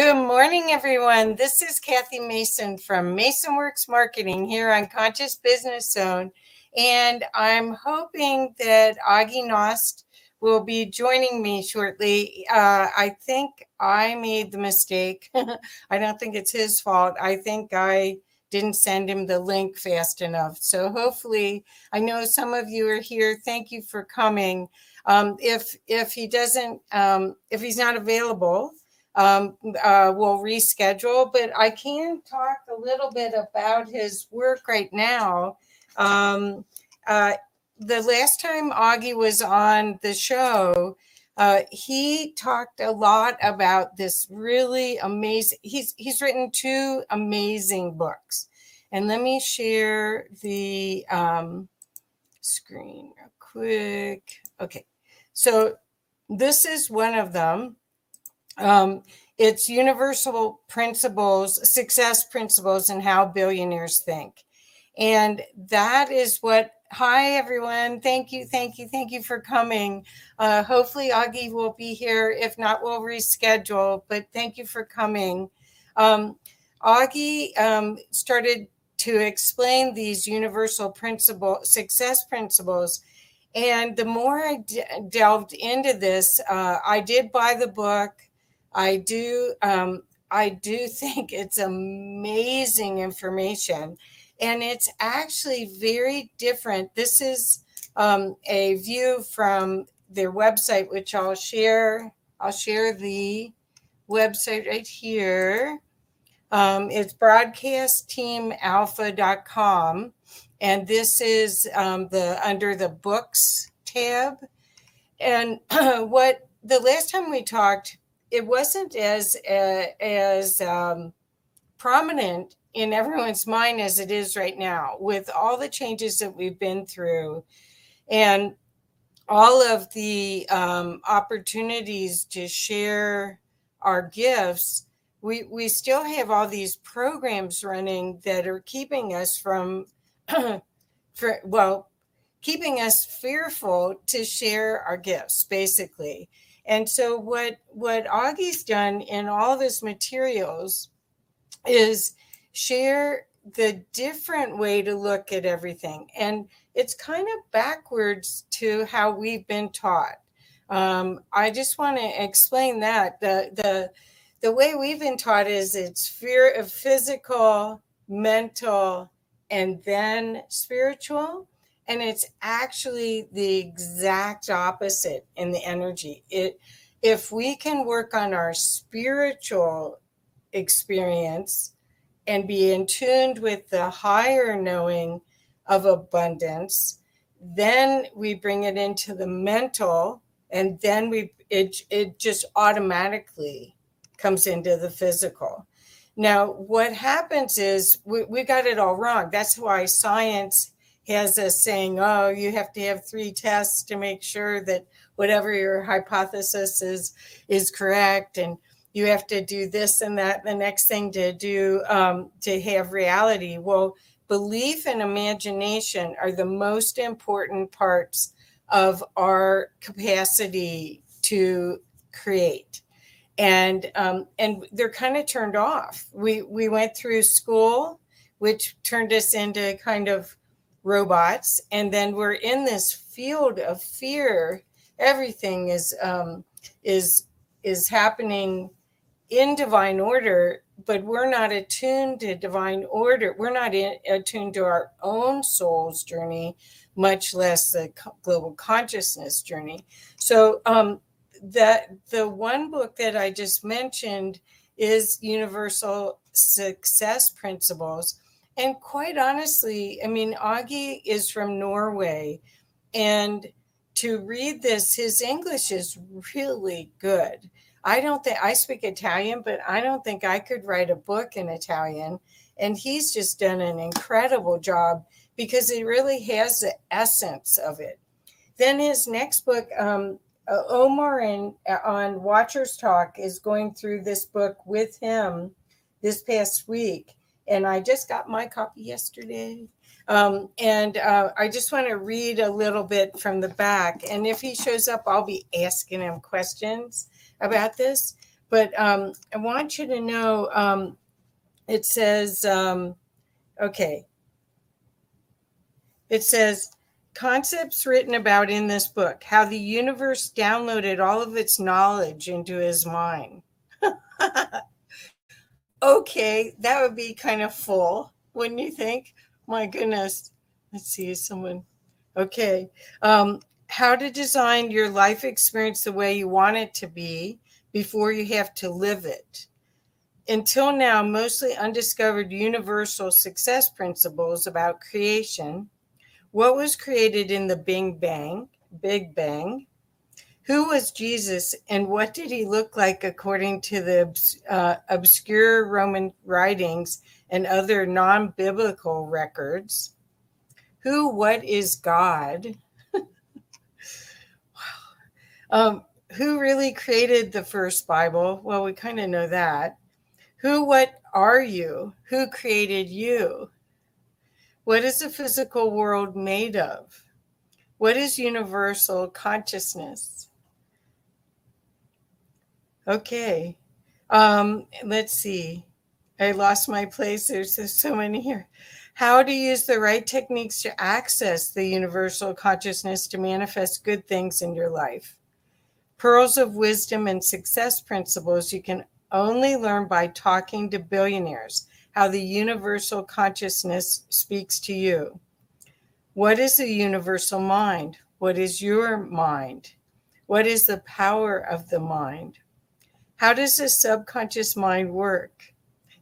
Good morning, everyone. This is Kathy Mason from MasonWorks Marketing here on Conscious Business Zone. And I'm hoping that Aage Nost will be joining me shortly. Uh, I think I made the mistake. I don't think it's his fault. I think I didn't send him the link fast enough. So hopefully, I know some of you are here. Thank you for coming. Um, if if he doesn't, um, if he's not available, um, uh, we'll reschedule. But I can talk a little bit about his work right now. Um, uh, the last time Aage was on the show, uh, he talked a lot about this really amazing. He's he's written two amazing books, and let me share the um, screen real quick. Okay, so this is one of them. Um, it's universal principles, success principles, and how billionaires think. And that is what, hi, everyone. Thank you, thank you, thank you for coming. Uh, hopefully, Aage will be here. If not, we'll reschedule, but thank you for coming. Um, Aage um, started to explain these universal principle, success principles. And the more I d- delved into this, uh, I did buy the book. I do um, I do think it's amazing information, and it's actually very different. This is um, a view from their website, which I'll share. I'll share the website right here. Um, it's broadcastteamalpha.com, and this is um, the under the books tab. And what the last time we talked, it wasn't as uh, as um, prominent in everyone's mind as it is right now with all the changes that we've been through and all of the um, opportunities to share our gifts. We we still have all these programs running that are keeping us from for well keeping us fearful to share our gifts basically and so what what Aage's done in all of his materials is share the different way to look at everything. And it's kind of backwards to how we've been taught. Um, I just want to explain that the the the way we've been taught is it's fear of physical, mental, and then spiritual and it's actually the exact opposite in the energy. It if we can work on our spiritual experience and be in tuned with the higher knowing of abundance then we bring it into the mental and then we it it just automatically comes into the physical. Now what happens is we, we got it all wrong. That's why science has us saying, oh, you have to have three tests to make sure that whatever your hypothesis is is correct and you have to do this and that the next thing to do um, to have reality. Well belief and imagination are the most important parts of our capacity to create. And um, and they're kind of turned off. We we went through school which turned us into kind of robots and then we're in this field of fear. Everything is um, is is happening in divine order but we're not attuned to divine order. We're not in, attuned to our own soul's journey much less the global consciousness journey. So um, that the one book that i just mentioned is universal success principles and quite honestly, I mean, Aage is from Norway. And to read this, his English is really good. I don't think I speak Italian, but I don't think I could write a book in Italian. And he's just done an incredible job because he really has the essence of it. Then his next book, um, uh, Omar and uh, on Watchers Talk is going through this book with him this past week and I just got my copy yesterday. Um, and uh, I just want to read a little bit from the back. And if he shows up, I'll be asking him questions about this. but um, I want you to know um, it says, um, okay, it says, concepts written about in this book, how the universe downloaded all of its knowledge into his mind. okay, that would be kind of full, wouldn't you think? My goodness. Let's see, someone. Okay. Um, how to design your life experience the way you want it to be before you have to live it. Until now, mostly undiscovered universal success principles about creation. What was created in the Big Bang? Big Bang. Who was Jesus and what did he look like according to the uh, obscure Roman writings and other non biblical records? Who, what is God? Um, who really created the first Bible? Well, we kind of know that. Who, what are you? Who created you? What is the physical world made of? What is universal consciousness? Okay. Um, let's see. I lost my place. There's, there's so many here. How to use the right techniques to access the universal consciousness to manifest good things in your life. Pearls of wisdom and success principles you can only learn by talking to billionaires, how the universal consciousness speaks to you. What is the universal mind? What is your mind? What is the power of the mind? How does the subconscious mind work?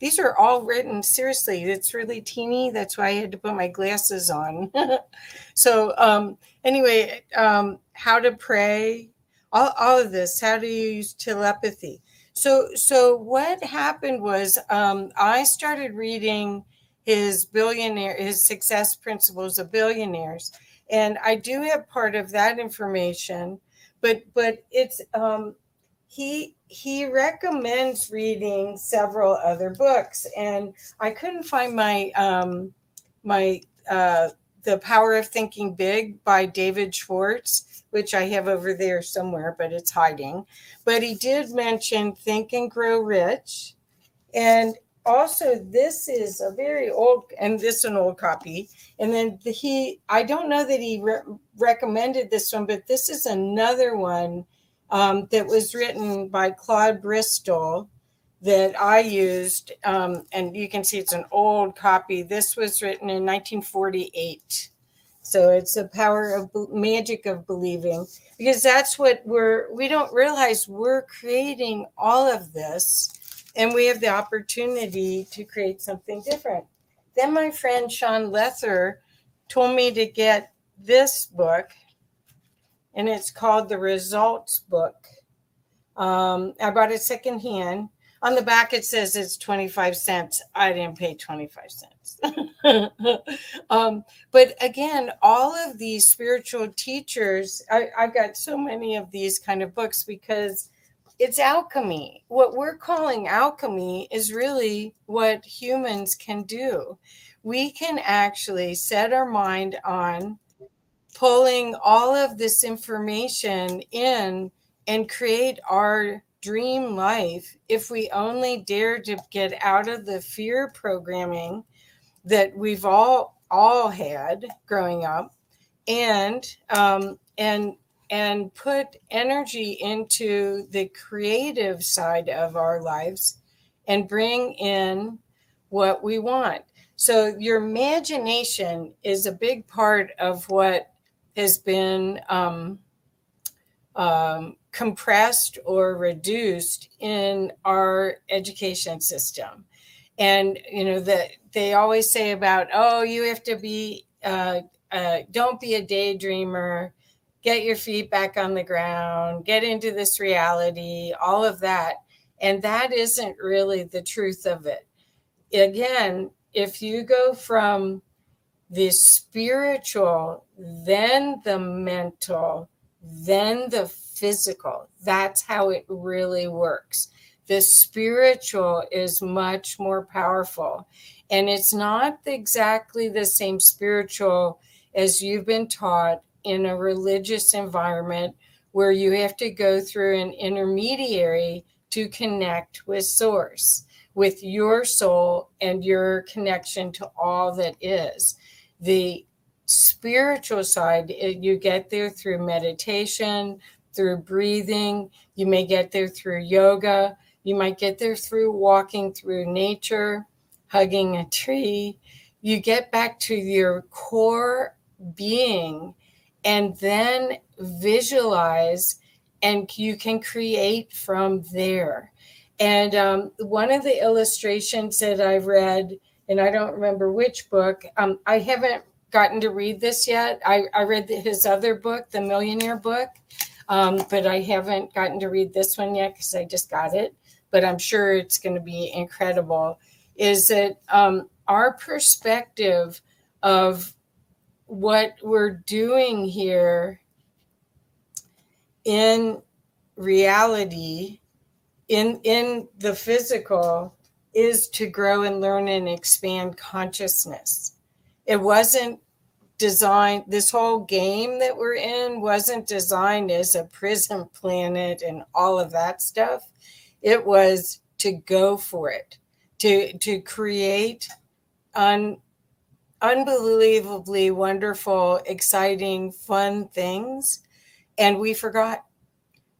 These are all written seriously. It's really teeny. That's why I had to put my glasses on. so, um, anyway, um, how to pray, all, all of this how to use telepathy so so what happened was um, i started reading his billionaire his success principles of billionaires and i do have part of that information but but it's um, he he recommends reading several other books and i couldn't find my um, my uh, the power of thinking big by david schwartz which I have over there somewhere, but it's hiding. But he did mention Think and Grow Rich. And also, this is a very old, and this an old copy. And then the, he, I don't know that he re- recommended this one, but this is another one um, that was written by Claude Bristol that I used. Um, and you can see it's an old copy. This was written in 1948. So it's the power of magic of believing because that's what we're, we don't realize we're creating all of this and we have the opportunity to create something different. Then my friend Sean Lether told me to get this book and it's called the Results Book. Um, I bought it secondhand. On the back it says it's 25 cents. I didn't pay 25 cents. Um, but again all of these spiritual teachers I, i've got so many of these kind of books because it's alchemy. What we're calling alchemy is really what humans can do. We can actually set our mind on pulling all of this information in and create our dream life if we only dare to get out of the fear programming that we've all all had growing up and um, and and put energy into the creative side of our lives and bring in what we want. So your imagination is a big part of what has been um, um, compressed or reduced in our education system. And you know that they always say about oh you have to be uh, uh, don't be a daydreamer. Get your feet back on the ground. Get into this reality all of that. And that isn't really the truth of it. Again if you go from the spiritual then the mental then the physical. That's how it really works. The spiritual is much more powerful. And it's not exactly the same spiritual as you've been taught in a religious environment where you have to go through an intermediary to connect with source with your soul and your connection to all that is the spiritual side you get there through meditation through breathing you may get there through yoga you might get there through walking through nature hugging a tree. You get back to your core being and then visualize and you can create from there. And um, one of the illustrations that i read and i don't remember which book um, i haven't gotten to read this yet. I, I read his other book the millionaire book um, but i haven't gotten to read this one yet because i just got it. But i'm sure it's going to be incredible. Is that um, our perspective of what we're doing here in reality in in the physical is to grow and learn and expand consciousness it wasn't designed this whole game that we're in wasn't designed as a prison planet and all of that stuff it was to go for it to to create un, unbelievably wonderful, exciting, fun things. And we forgot.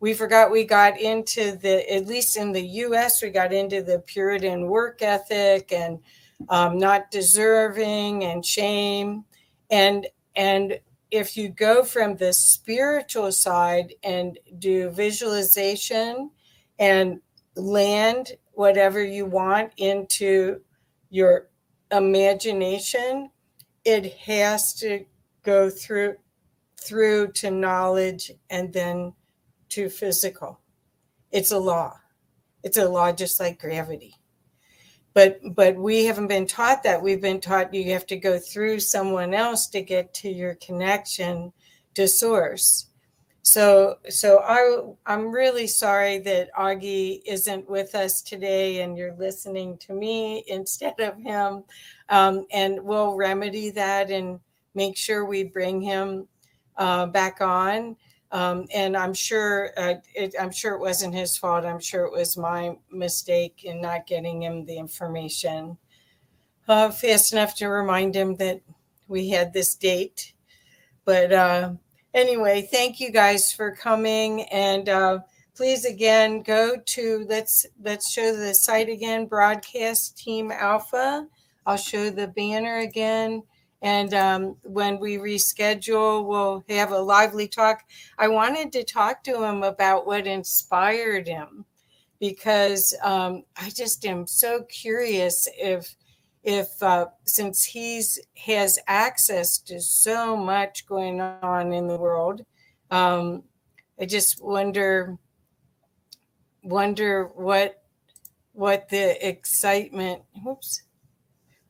We forgot we got into the, at least in the US, we got into the Puritan work ethic and um, not deserving and shame. And, and if you go from the spiritual side and do visualization and land whatever you want into your imagination it has to go through through to knowledge and then to physical. It's a law. It's a law just like gravity but but we haven't been taught that we've been taught you have to go through someone else to get to your connection to source so, so I, I'm really sorry that Aage isn't with us today, and you're listening to me instead of him. Um, and we'll remedy that and make sure we bring him uh, back on. Um, and I'm sure, uh, it, I'm sure it wasn't his fault. I'm sure it was my mistake in not getting him the information uh, fast enough to remind him that we had this date. But uh, anyway, thank you guys for coming. And uh, please again go to let's let's show the site again, broadcast team alpha. I'll show the banner again. And um, when we reschedule, we'll have a lively talk. I wanted to talk to him about what inspired him because um, I just am so curious if if uh, since he's has access to so much going on in the world um, i just wonder wonder what what the excitement whoops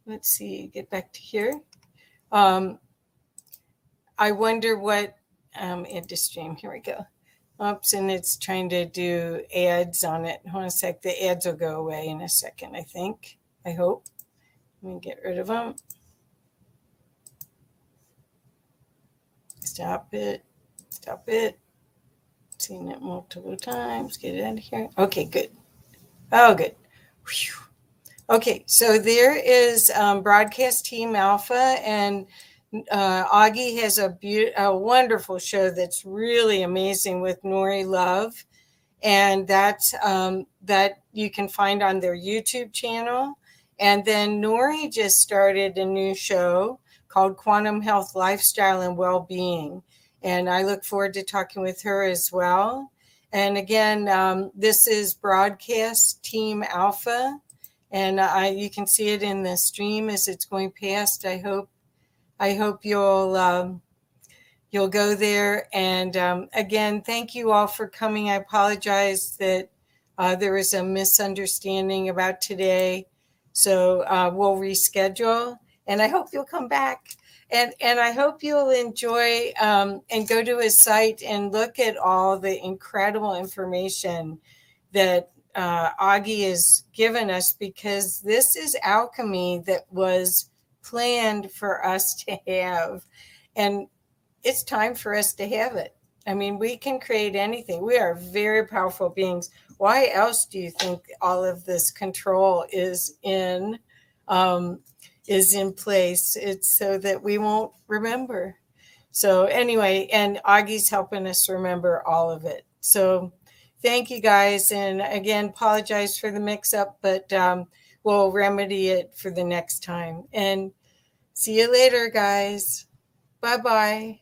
let's see get back to here um, i wonder what um into stream here we go oops and it's trying to do ads on it hold on a sec the ads will go away in a second i think i hope let me get rid of them. Stop it. Stop it. Seen it multiple times. Get it out of here. Okay, good. Oh, good. Whew. Okay, so there is um, Broadcast Team Alpha, and uh, Aage has a, be- a wonderful show that's really amazing with Nori Love, and that's um, that you can find on their YouTube channel. And then Nori just started a new show called Quantum Health Lifestyle and Well-Being. And I look forward to talking with her as well. And again, um, this is Broadcast Team Alpha. And I, you can see it in the stream as it's going past. I hope, I hope you'll, um, you'll go there. And um, again, thank you all for coming. I apologize that uh, there was a misunderstanding about today. So uh, we'll reschedule, and I hope you'll come back. And, and I hope you'll enjoy um, and go to his site and look at all the incredible information that uh, Aage has given us because this is alchemy that was planned for us to have. And it's time for us to have it. I mean, we can create anything. We are very powerful beings. Why else do you think all of this control is in um, is in place? It's so that we won't remember. So anyway, and Aage's helping us remember all of it. So thank you guys, and again, apologize for the mix-up, but um, we'll remedy it for the next time. And see you later, guys. Bye bye.